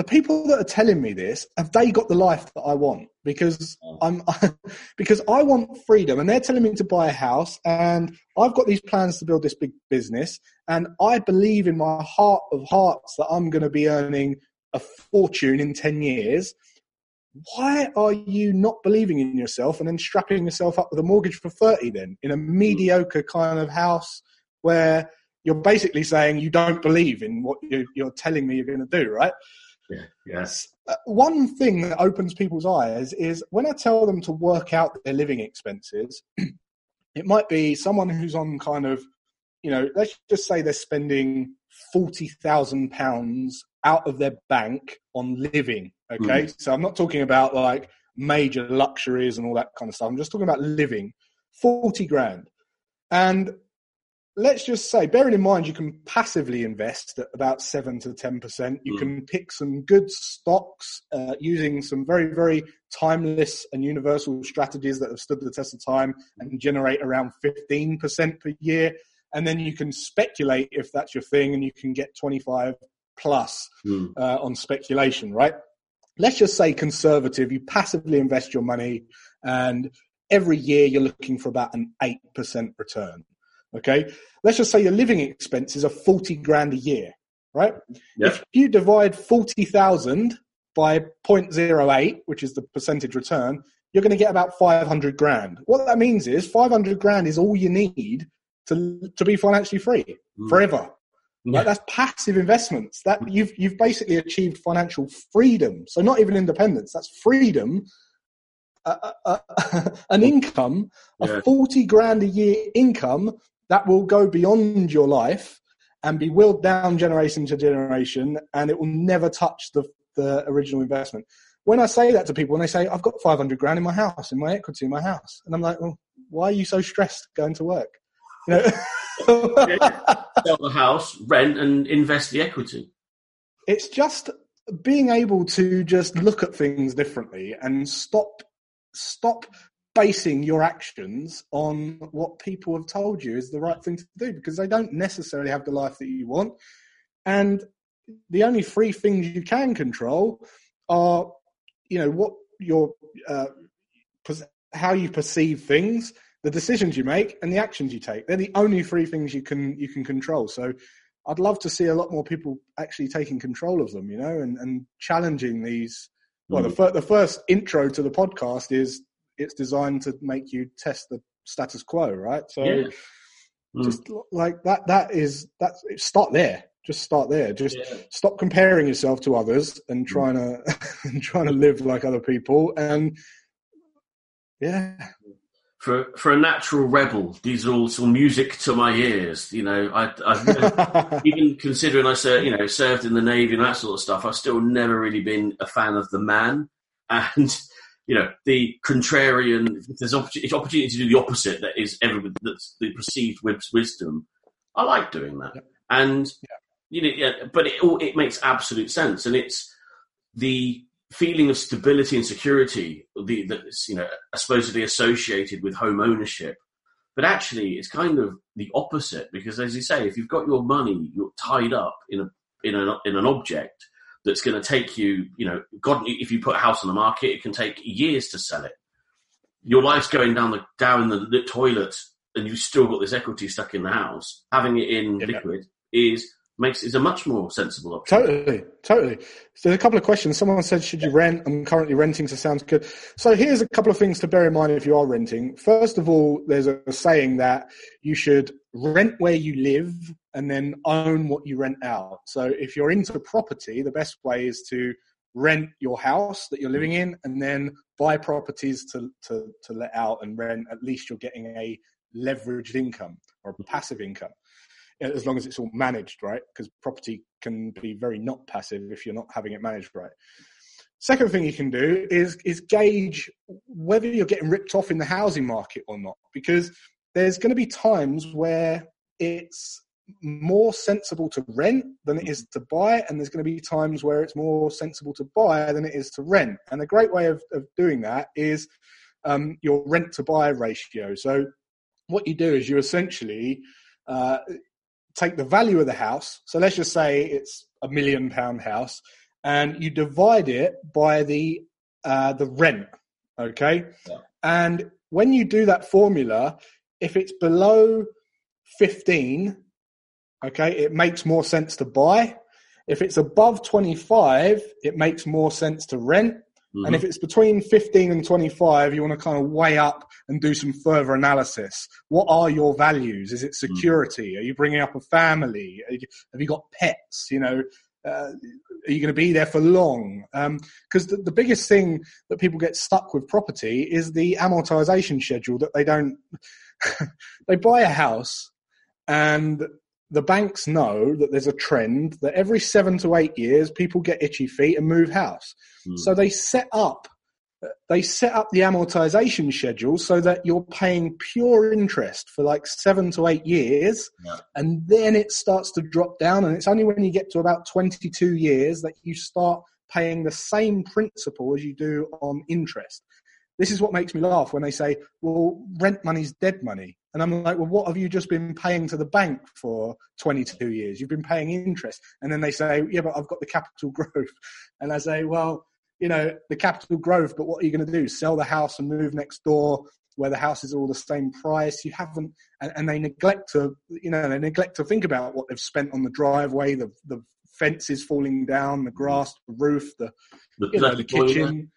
the people that are telling me this have they got the life that I want? Because I'm because I want freedom, and they're telling me to buy a house, and I've got these plans to build this big business, and I believe in my heart of hearts that I'm going to be earning a fortune in ten years. Why are you not believing in yourself and then strapping yourself up with a mortgage for 30 then in a hmm. mediocre kind of house where you're basically saying you don't believe in what you're, telling me you're going to do, right? Yeah, yes. Uh, one thing that opens people's eyes is when I tell them to work out their living expenses, it might be someone who's on kind of, you know, let's just say they're spending £40,000 out of their bank on living Okay, mm. so I'm not talking about like major luxuries and all that kind of stuff. I'm just talking about living. Forty grand, and let's just say, bearing in mind you can passively invest at about seven to ten percent. You mm. can pick some good stocks uh, using some very very timeless and universal strategies that have stood the test of time and generate around fifteen percent per year. And then you can speculate if that's your thing, and you can get twenty five plus mm. uh, on speculation, right? let's just say conservative, you passively invest your money and every year you're looking for about an 8% return. Okay. Let's just say your living expenses are 40 grand a year, right? Yep. If you divide 40,000 by 0.08, which is the percentage return, you're going to get about 500 grand. What that means is 500 grand is all you need to, to be financially free mm. forever. Yeah. that's passive investments. That you've you've basically achieved financial freedom. So not even independence. That's freedom. Uh, uh, uh, an income, yeah. a forty grand a year income that will go beyond your life and be willed down generation to generation, and it will never touch the the original investment. When I say that to people, when they say I've got five hundred grand in my house, in my equity in my house, and I'm like, well, why are you so stressed going to work? You know. sell the house, rent, and invest the equity. It's just being able to just look at things differently and stop stop basing your actions on what people have told you is the right thing to do because they don't necessarily have the life that you want and the only three things you can control are you know what your uh, how you perceive things the decisions you make and the actions you take. They're the only three things you can you can control. So I'd love to see a lot more people actually taking control of them, you know, and, and challenging these. Well, mm. the, fir- the first intro to the podcast is it's designed to make you test the status quo, right? So yeah. mm. just like that, that is that. Start there. Just start there. Just yeah. stop comparing yourself to others and mm. trying mm. to and trying to live like other people. And yeah, for for a natural rebel, these are all some music to my ears. You know, I, I've even considering I served, you know, served in the navy and that sort of stuff. I've still never really been a fan of the man, and you know, the contrarian. If there's opportunity, opportunity to do the opposite, that is every that's the perceived wisdom. I like doing that, yeah. and yeah. you know, yeah, but it all it makes absolute sense, and it's the feeling of stability and security the, that's you know supposedly associated with home ownership but actually it's kind of the opposite because as you say if you've got your money you're tied up in a in an in an object that's going to take you you know god if you put a house on the market it can take years to sell it your life's going down the down the, the toilet and you've still got this equity stuck in the house having it in yeah. liquid is makes is a much more sensible option. Totally, totally. So there's a couple of questions. Someone said, "Should you rent?" I'm currently renting, so sounds good. So here's a couple of things to bear in mind if you are renting. First of all, there's a saying that you should rent where you live and then own what you rent out. So if you're into property, the best way is to rent your house that you're living in and then buy properties to, to, to let out and rent. At least you're getting a leveraged income or a mm-hmm. passive income as long as it's all managed right, because property can be very not passive if you're not having it managed right. Second thing you can do is is gauge whether you're getting ripped off in the housing market or not, because there's going to be times where it's more sensible to rent than it is to buy, and there's going to be times where it's more sensible to buy than it is to rent. And a great way of, of doing that is um, your rent to buy ratio. So, what you do is you essentially uh, take the value of the house. So, let's just say it's a million pound house, and you divide it by the uh, the rent. Okay, yeah. and when you do that formula, if it's below 15, okay, it makes more sense to buy. If it's above 25, it makes more sense to rent. Mm-hmm. And if it's between 15 and 25, you want to kind of weigh up and do some further analysis. What are your values? Is it mm. security? Mm-hmm. Are you bringing up a family? You, have you got pets? You know, uh, are you going to be there for long? Because um, the, the, biggest thing that people get stuck with property is the amortization schedule that they don't. they buy a house, and the banks know that there's a trend that every seven to eight years people get itchy feet and move house. Mm. So they set up they set up the amortization schedule so that you're paying pure interest for like seven to eight years yeah. and then it starts to drop down and it's only when you get to about 22 years that you start paying the same principal as you do on interest this is what makes me laugh when they say well rent money's dead money and i'm like well what have you just been paying to the bank for 22 years you've been paying interest and then they say yeah but i've got the capital growth and i say well you know, the capital growth, but what are you going to do? Sell the house and move next door where the houses are all the same price. You haven't, and, and, they neglect to, you know, they neglect to think about what they've spent on the driveway, the the fences falling down, the grass, the roof, the, the you know, the kitchen.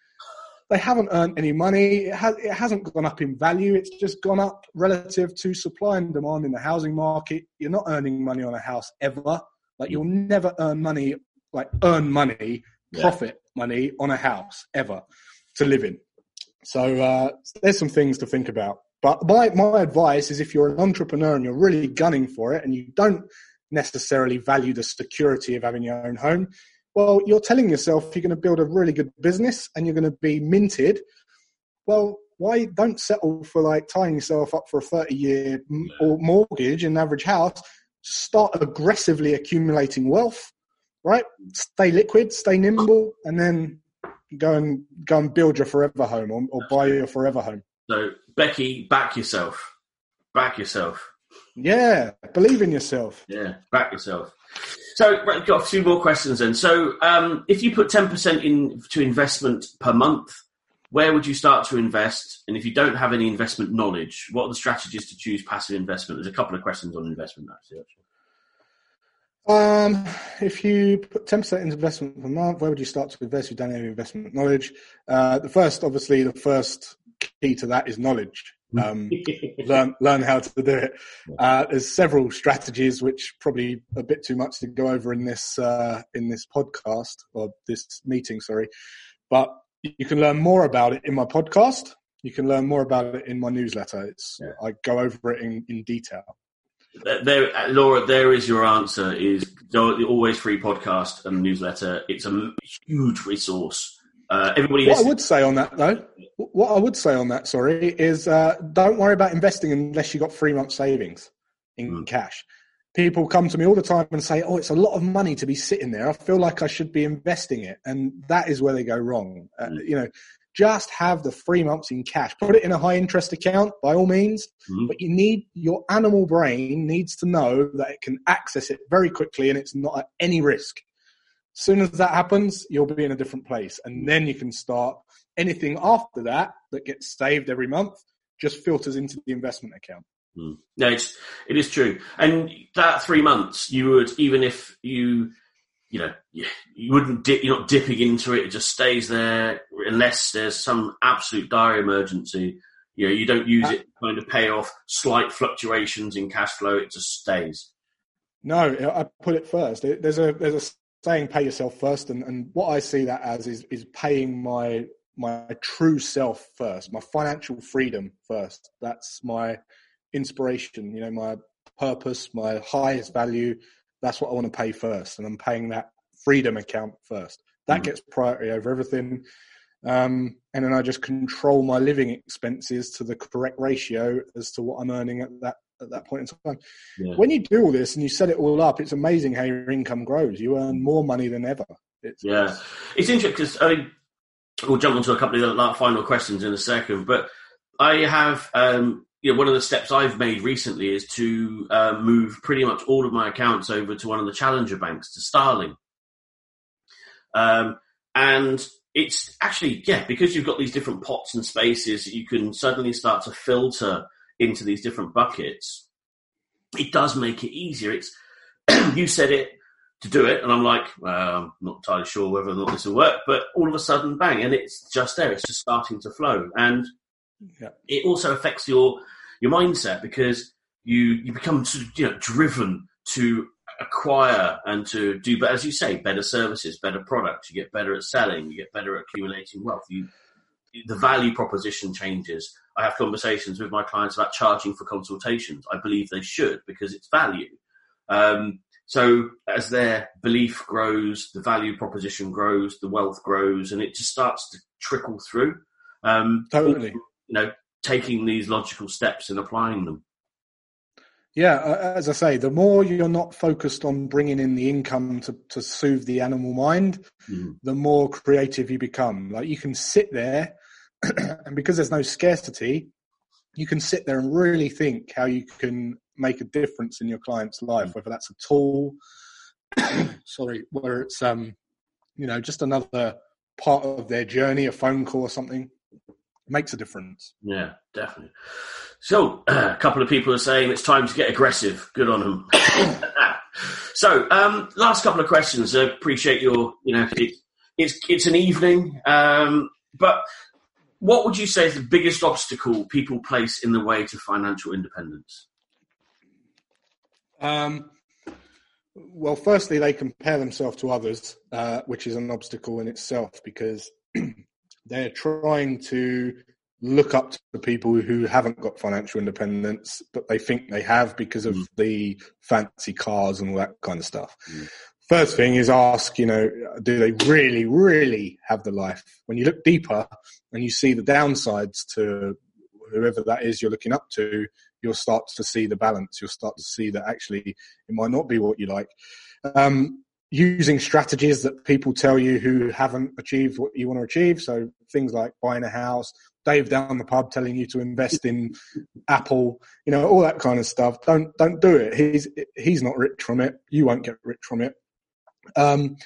They haven't earned any money. It, has, it hasn't gone up in value. It's just gone up relative to supply and demand in the housing market. You're not earning money on a house ever. Like you'll never earn money, like earn money profit yeah. money on a house ever to live in. So uh, there's some things to think about. But my, my advice is if you're an entrepreneur and you're really gunning for it and you don't necessarily value the security of having your own home, well, you're telling yourself you're going to build a really good business and you're going to be minted. Well, why don't settle for like tying yourself up for a 30 year or mortgage in an average house? Start aggressively accumulating wealth right? Stay liquid, stay nimble, and then go and go and build your forever home or, or buy your forever home. So, Becky, back yourself. Back yourself. Yeah, believe in yourself. Yeah, back yourself. So, right, got a few more questions then. So, um, if you put ten percent in to investment per month, where would you start to invest? And if you don't have any investment knowledge, what are the strategies to choose passive investment? There's a couple of questions on investment actually. Um, if you put 10% into investment per month, where would you start to invest if you don't have investment knowledge? Uh, the first, obviously, the first key to that is knowledge. Um, learn, learn how to do it. Uh, there's several strategies, which probably a bit too much to go over in this, uh, in this podcast or this meeting, sorry. But you can learn more about it in my podcast. You can learn more about it in my newsletter. It's, yeah. I go over it in, in detail there, Laura, there is your answer. Is the always free podcast and newsletter. It's a huge resource. Uh, everybody. What I would say on that, though, what I would say on that, sorry, is uh, don't worry about investing unless you've got three months savings in mm. cash. People come to me all the time and say, "Oh, it's a lot of money to be sitting there. I feel like I should be investing it," and that is where they go wrong. Uh, mm. You know, just have the three months in cash. Put it in a high interest account by all means, mm-hmm. but you need your animal brain needs to know that it can access it very quickly and it's not at any risk. As soon as that happens, you'll be in a different place. And then you can start anything after that that gets saved every month just filters into the investment account. Mm. No, it's it is true. And that three months, you would even if you you know, you wouldn't dip, you're not dipping into it. It just stays there unless there's some absolute dire emergency. You know, you don't use it to kind of pay off slight fluctuations in cash flow. It just stays. No, I put it first. There's a there's a saying, "Pay yourself first. and and what I see that as is is paying my my true self first, my financial freedom first. That's my inspiration. You know, my purpose, my highest value, that's what I want to pay first, and I'm paying that freedom account first. That mm. gets priority over everything. Um, and then I just control my living expenses to the correct ratio as to what I'm earning at that at that point in time. Yeah. When you do all this and you set it all up, it's amazing how your income grows. You earn more money than ever. It's, yeah, it's, interesting because I mean, we'll jump onto a couple of the final questions in a second, but I have. Um, you know, one of the steps I've made recently is to uh, move pretty much all of my accounts over to one of the challenger banks, to Starling. Um, and it's actually, yeah, because you've got these different pots and spaces, you can suddenly start to filter into these different buckets. It does make it easier. It's, you said it to do it, and I'm like, well, I'm not entirely sure whether or not this will work, but all of a sudden, bang, and it's just there. It's just starting to flow. And yeah. it also affects your your mindset because you you become sort of you know driven to acquire and to do, but as you say, better services, better products. You get better at selling. You get better at accumulating wealth. You, the value proposition changes. I have conversations with my clients about charging for consultations. I believe they should because it's value. Um, so as their belief grows, the value proposition grows, the wealth grows, and it just starts to trickle through. Um, totally. You know, taking these logical steps and applying them. Yeah, as I say, the more you're not focused on bringing in the income to, to soothe the animal mind, mm. the more creative you become. Like you can sit there, and because there's no scarcity, you can sit there and really think how you can make a difference in your client's life, mm. whether that's a tool, sorry, whether it's um, you know, just another part of their journey, a phone call or something makes a difference. Yeah, definitely. So, a couple of people are saying it's time to get aggressive. Good on them. so, um, last couple of questions. I appreciate your, you know, it, it's it's an evening, um, but what would you say is the biggest obstacle people place in the way to financial independence? Um, well, firstly, they compare themselves to others, uh, which is an obstacle in itself because they're trying to look up to the people who haven't got financial independence, but they think they have because of mm. the fancy cars and all that kind of stuff. Mm. First thing is ask, you know, do they really, really have the life? When you look deeper and you see the downsides to whoever that is you're looking up to, you'll start to see the balance. You'll start to see that actually it might not be what you like. Um, using strategies that people tell you who haven't achieved what you want to achieve. So things like buying a house, Dave down the pub telling you to invest in Apple, you know, all that kind of stuff. Don't don't do it. He's he's not rich from it. You won't get rich from it. Um,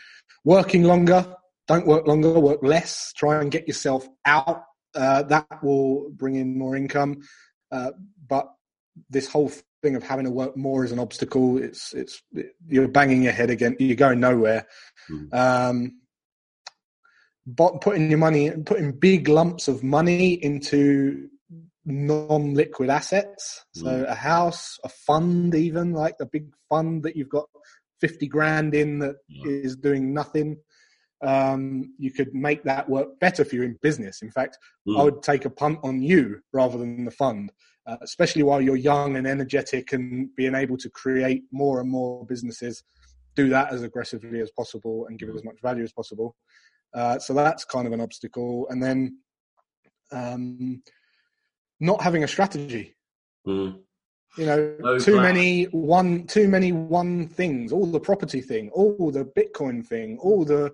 working longer, don't work longer. Work less. Try and get yourself out. Uh, that will bring in more income. Uh, but this whole thing of having to work more is an obstacle. It's it's you're banging your head again. You're going nowhere. Mm. Um, but putting your money, putting big lumps of money into non-liquid assets. So mm. a house, a fund, even like a big fund that you've got fifty grand in that mm. is doing nothing. Um, you could make that work better for you in business. In fact, mm. I would take a punt on you rather than the fund, uh, especially while you're young and energetic and being able to create more and more businesses. Do that as aggressively as possible and give it mm. as much value as possible. Uh, so that's kind of an obstacle. And then um, not having a strategy. Mm. You know, no too plan. many one, too many one things. All the property thing, all the Bitcoin thing, all the,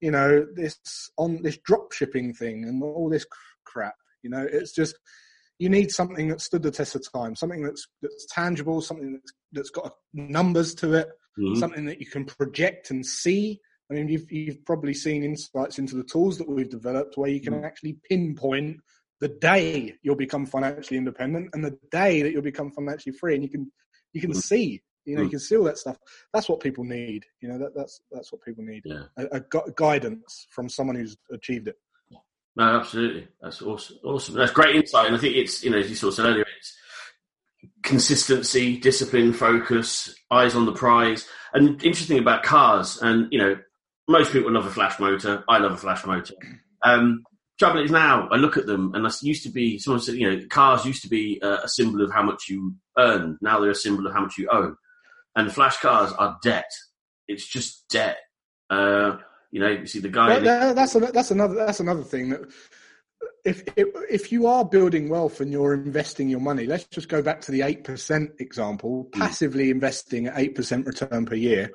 you know, this on this drop shipping thing, and all this crap. You know, it's just you need something that stood the test of time, something that's that's tangible, something that's that's got numbers to it, mm-hmm. something that you can project and see, I mean, you've, you've probably seen insights into the tools that we've developed where you can mm. actually pinpoint the day you'll become financially independent and the day that you'll become financially free, and you can you can mm. see, you know, mm. you can see all that stuff. That's what people need. You know, that, that's that's what people need. Yeah. A, a gu- guidance from someone who's achieved it. No, absolutely. That's awesome. Awesome. That's great insight, and I think it's you know, as you sort of said earlier, it's consistency, discipline, focus, eyes on the prize. And interesting about cars, and you know, most people love a flash motor. I love a flash motor. Um, trouble is now I look at them and this used to be someone said you know cars used to be a, a symbol of how much you earn. Now they're a symbol of how much you own, and flash cars are debt. It's just debt. Uh, you know, you see the guy. Well, that's a, that's another that's another thing that if, if if you are building wealth and you're investing your money, let's just go back to the eight percent example. Mm. Passively investing at eight percent return per year.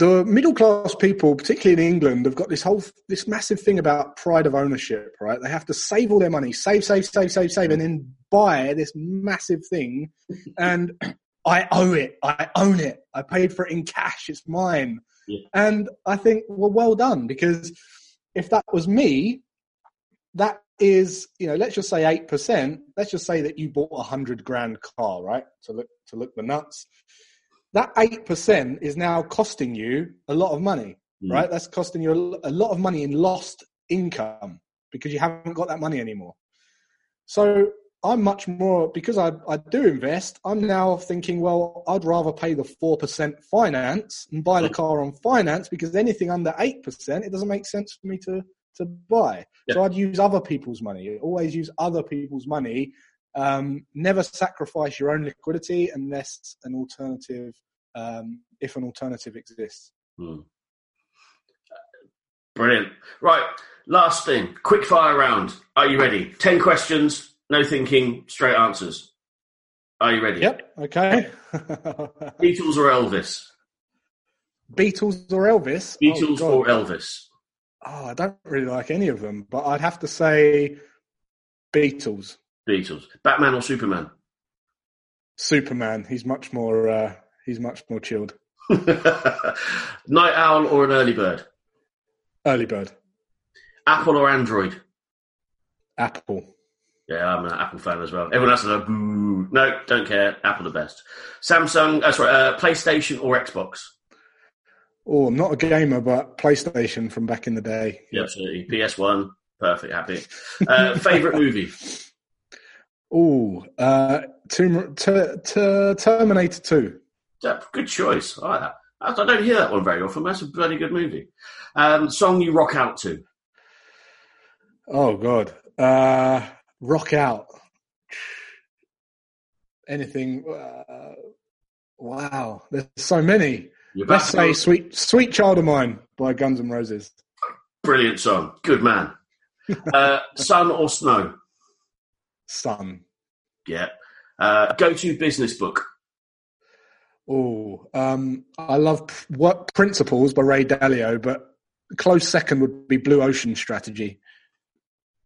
The middle class people, particularly in England, have got this whole this massive thing about pride of ownership. Right? They have to save all their money, save, save, save, save, save, and then buy this massive thing. And I owe it. I own it. I paid for it in cash. It's mine. Yeah. And I think, well, well done because if that was me, that is, you know, let's just say eight percent. Let's just say that you bought a hundred grand car, right? To look to look the nuts. That eight percent is now costing you a lot of money, Mm. right? That's costing you a lot of money in lost income because you haven't got that money anymore. So I'm much more because I, I do invest. I'm now thinking, well, I'd rather pay the four percent finance and buy the car on finance because anything under eight percent, it doesn't make sense for me to to buy. So I'd use other people's money. Always use other people's money. Um, never sacrifice your own liquidity unless an alternative, um, if an alternative exists. Hmm. Brilliant. Right, last thing, quick fire round. Are you ready? Ten questions, no thinking, straight answers. Are you ready? Yep. Okay. Beatles or Elvis? Beatles or Elvis? Oh, Beatles God. or Elvis? Oh, I don't really like any of them, but I'd have to say Beatles. Beatles. Batman or Superman? Superman. He's much more. Uh, he's much more chilled. Night owl or an early bird? Early bird. Apple or Android? Apple. Yeah, I'm an Apple fan as well. Everyone else is like, boo. No, don't care. Apple the best. Samsung, uh, sorry, uh, PlayStation or Xbox? Oh, I'm not a gamer, but PlayStation from back in the day. Yeah, absolutely. PS1, perfect, happy. Uh, favorite movie? Oh, uh, Tomb- Ter- Ter- Terminator Two. Yeah, good choice. I like that. I don't hear that one very often. That's a bloody good movie. Um, song you rock out to? Oh God. Uh, rock out. Anything. Uh, wow. There's so many. Let's say "Sweet Sweet Child of Mine" by Guns N' Roses. brilliant song. Good man. Uh, sun or snow? Sun. Yeah. Uh, go to business book. Oh, um, I love Work Principles by Ray Dalio, but close second would be Blue Ocean Strategy.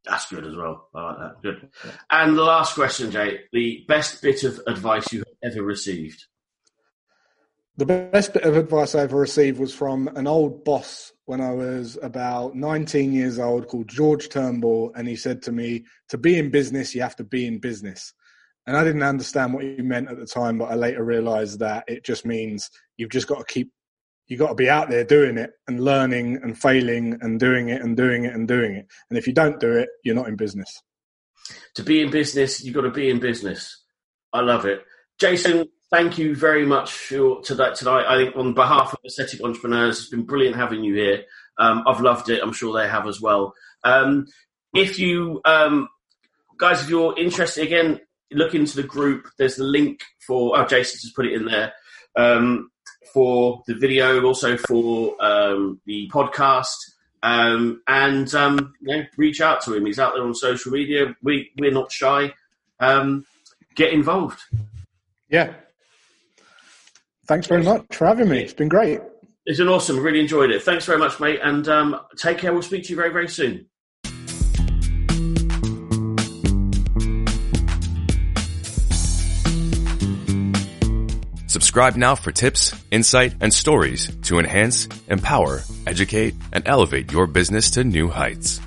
That's good as well. I like that. Good. And the last question, Jay. The best bit of advice you have ever received? The best bit of advice I ever received was from an old boss when I was about 19 years old called George Turnbull. And he said to me, to be in business, you have to be in business. And I didn't understand what he meant at the time, but I later realized that it just means you've just got to keep, you've got to be out there doing it and learning and failing and doing it and doing it and doing it. And if you don't do it, you're not in business. To be in business, you've got to be in business. I love it. Jason, thank you very much for to that tonight. I think on behalf of Aesthetic Entrepreneurs, it's been brilliant having you here. Um, I've loved it. I'm sure they have as well. Um, if you um, guys, if you're interested, again, look into the group. There's the link for. Oh, Jason just put it in there um, for the video, also for um, the podcast. Um, and you know, reach out to him. He's out there on social media. We we're not shy. Get involved. Yeah. Thanks very much for having me. It's been great. It's been awesome. Really enjoyed it. Thanks very much, mate. And um, take care. We'll speak to you very, very soon. Subscribe now for tips, insight, and stories to enhance, empower, educate, and elevate your business to new heights.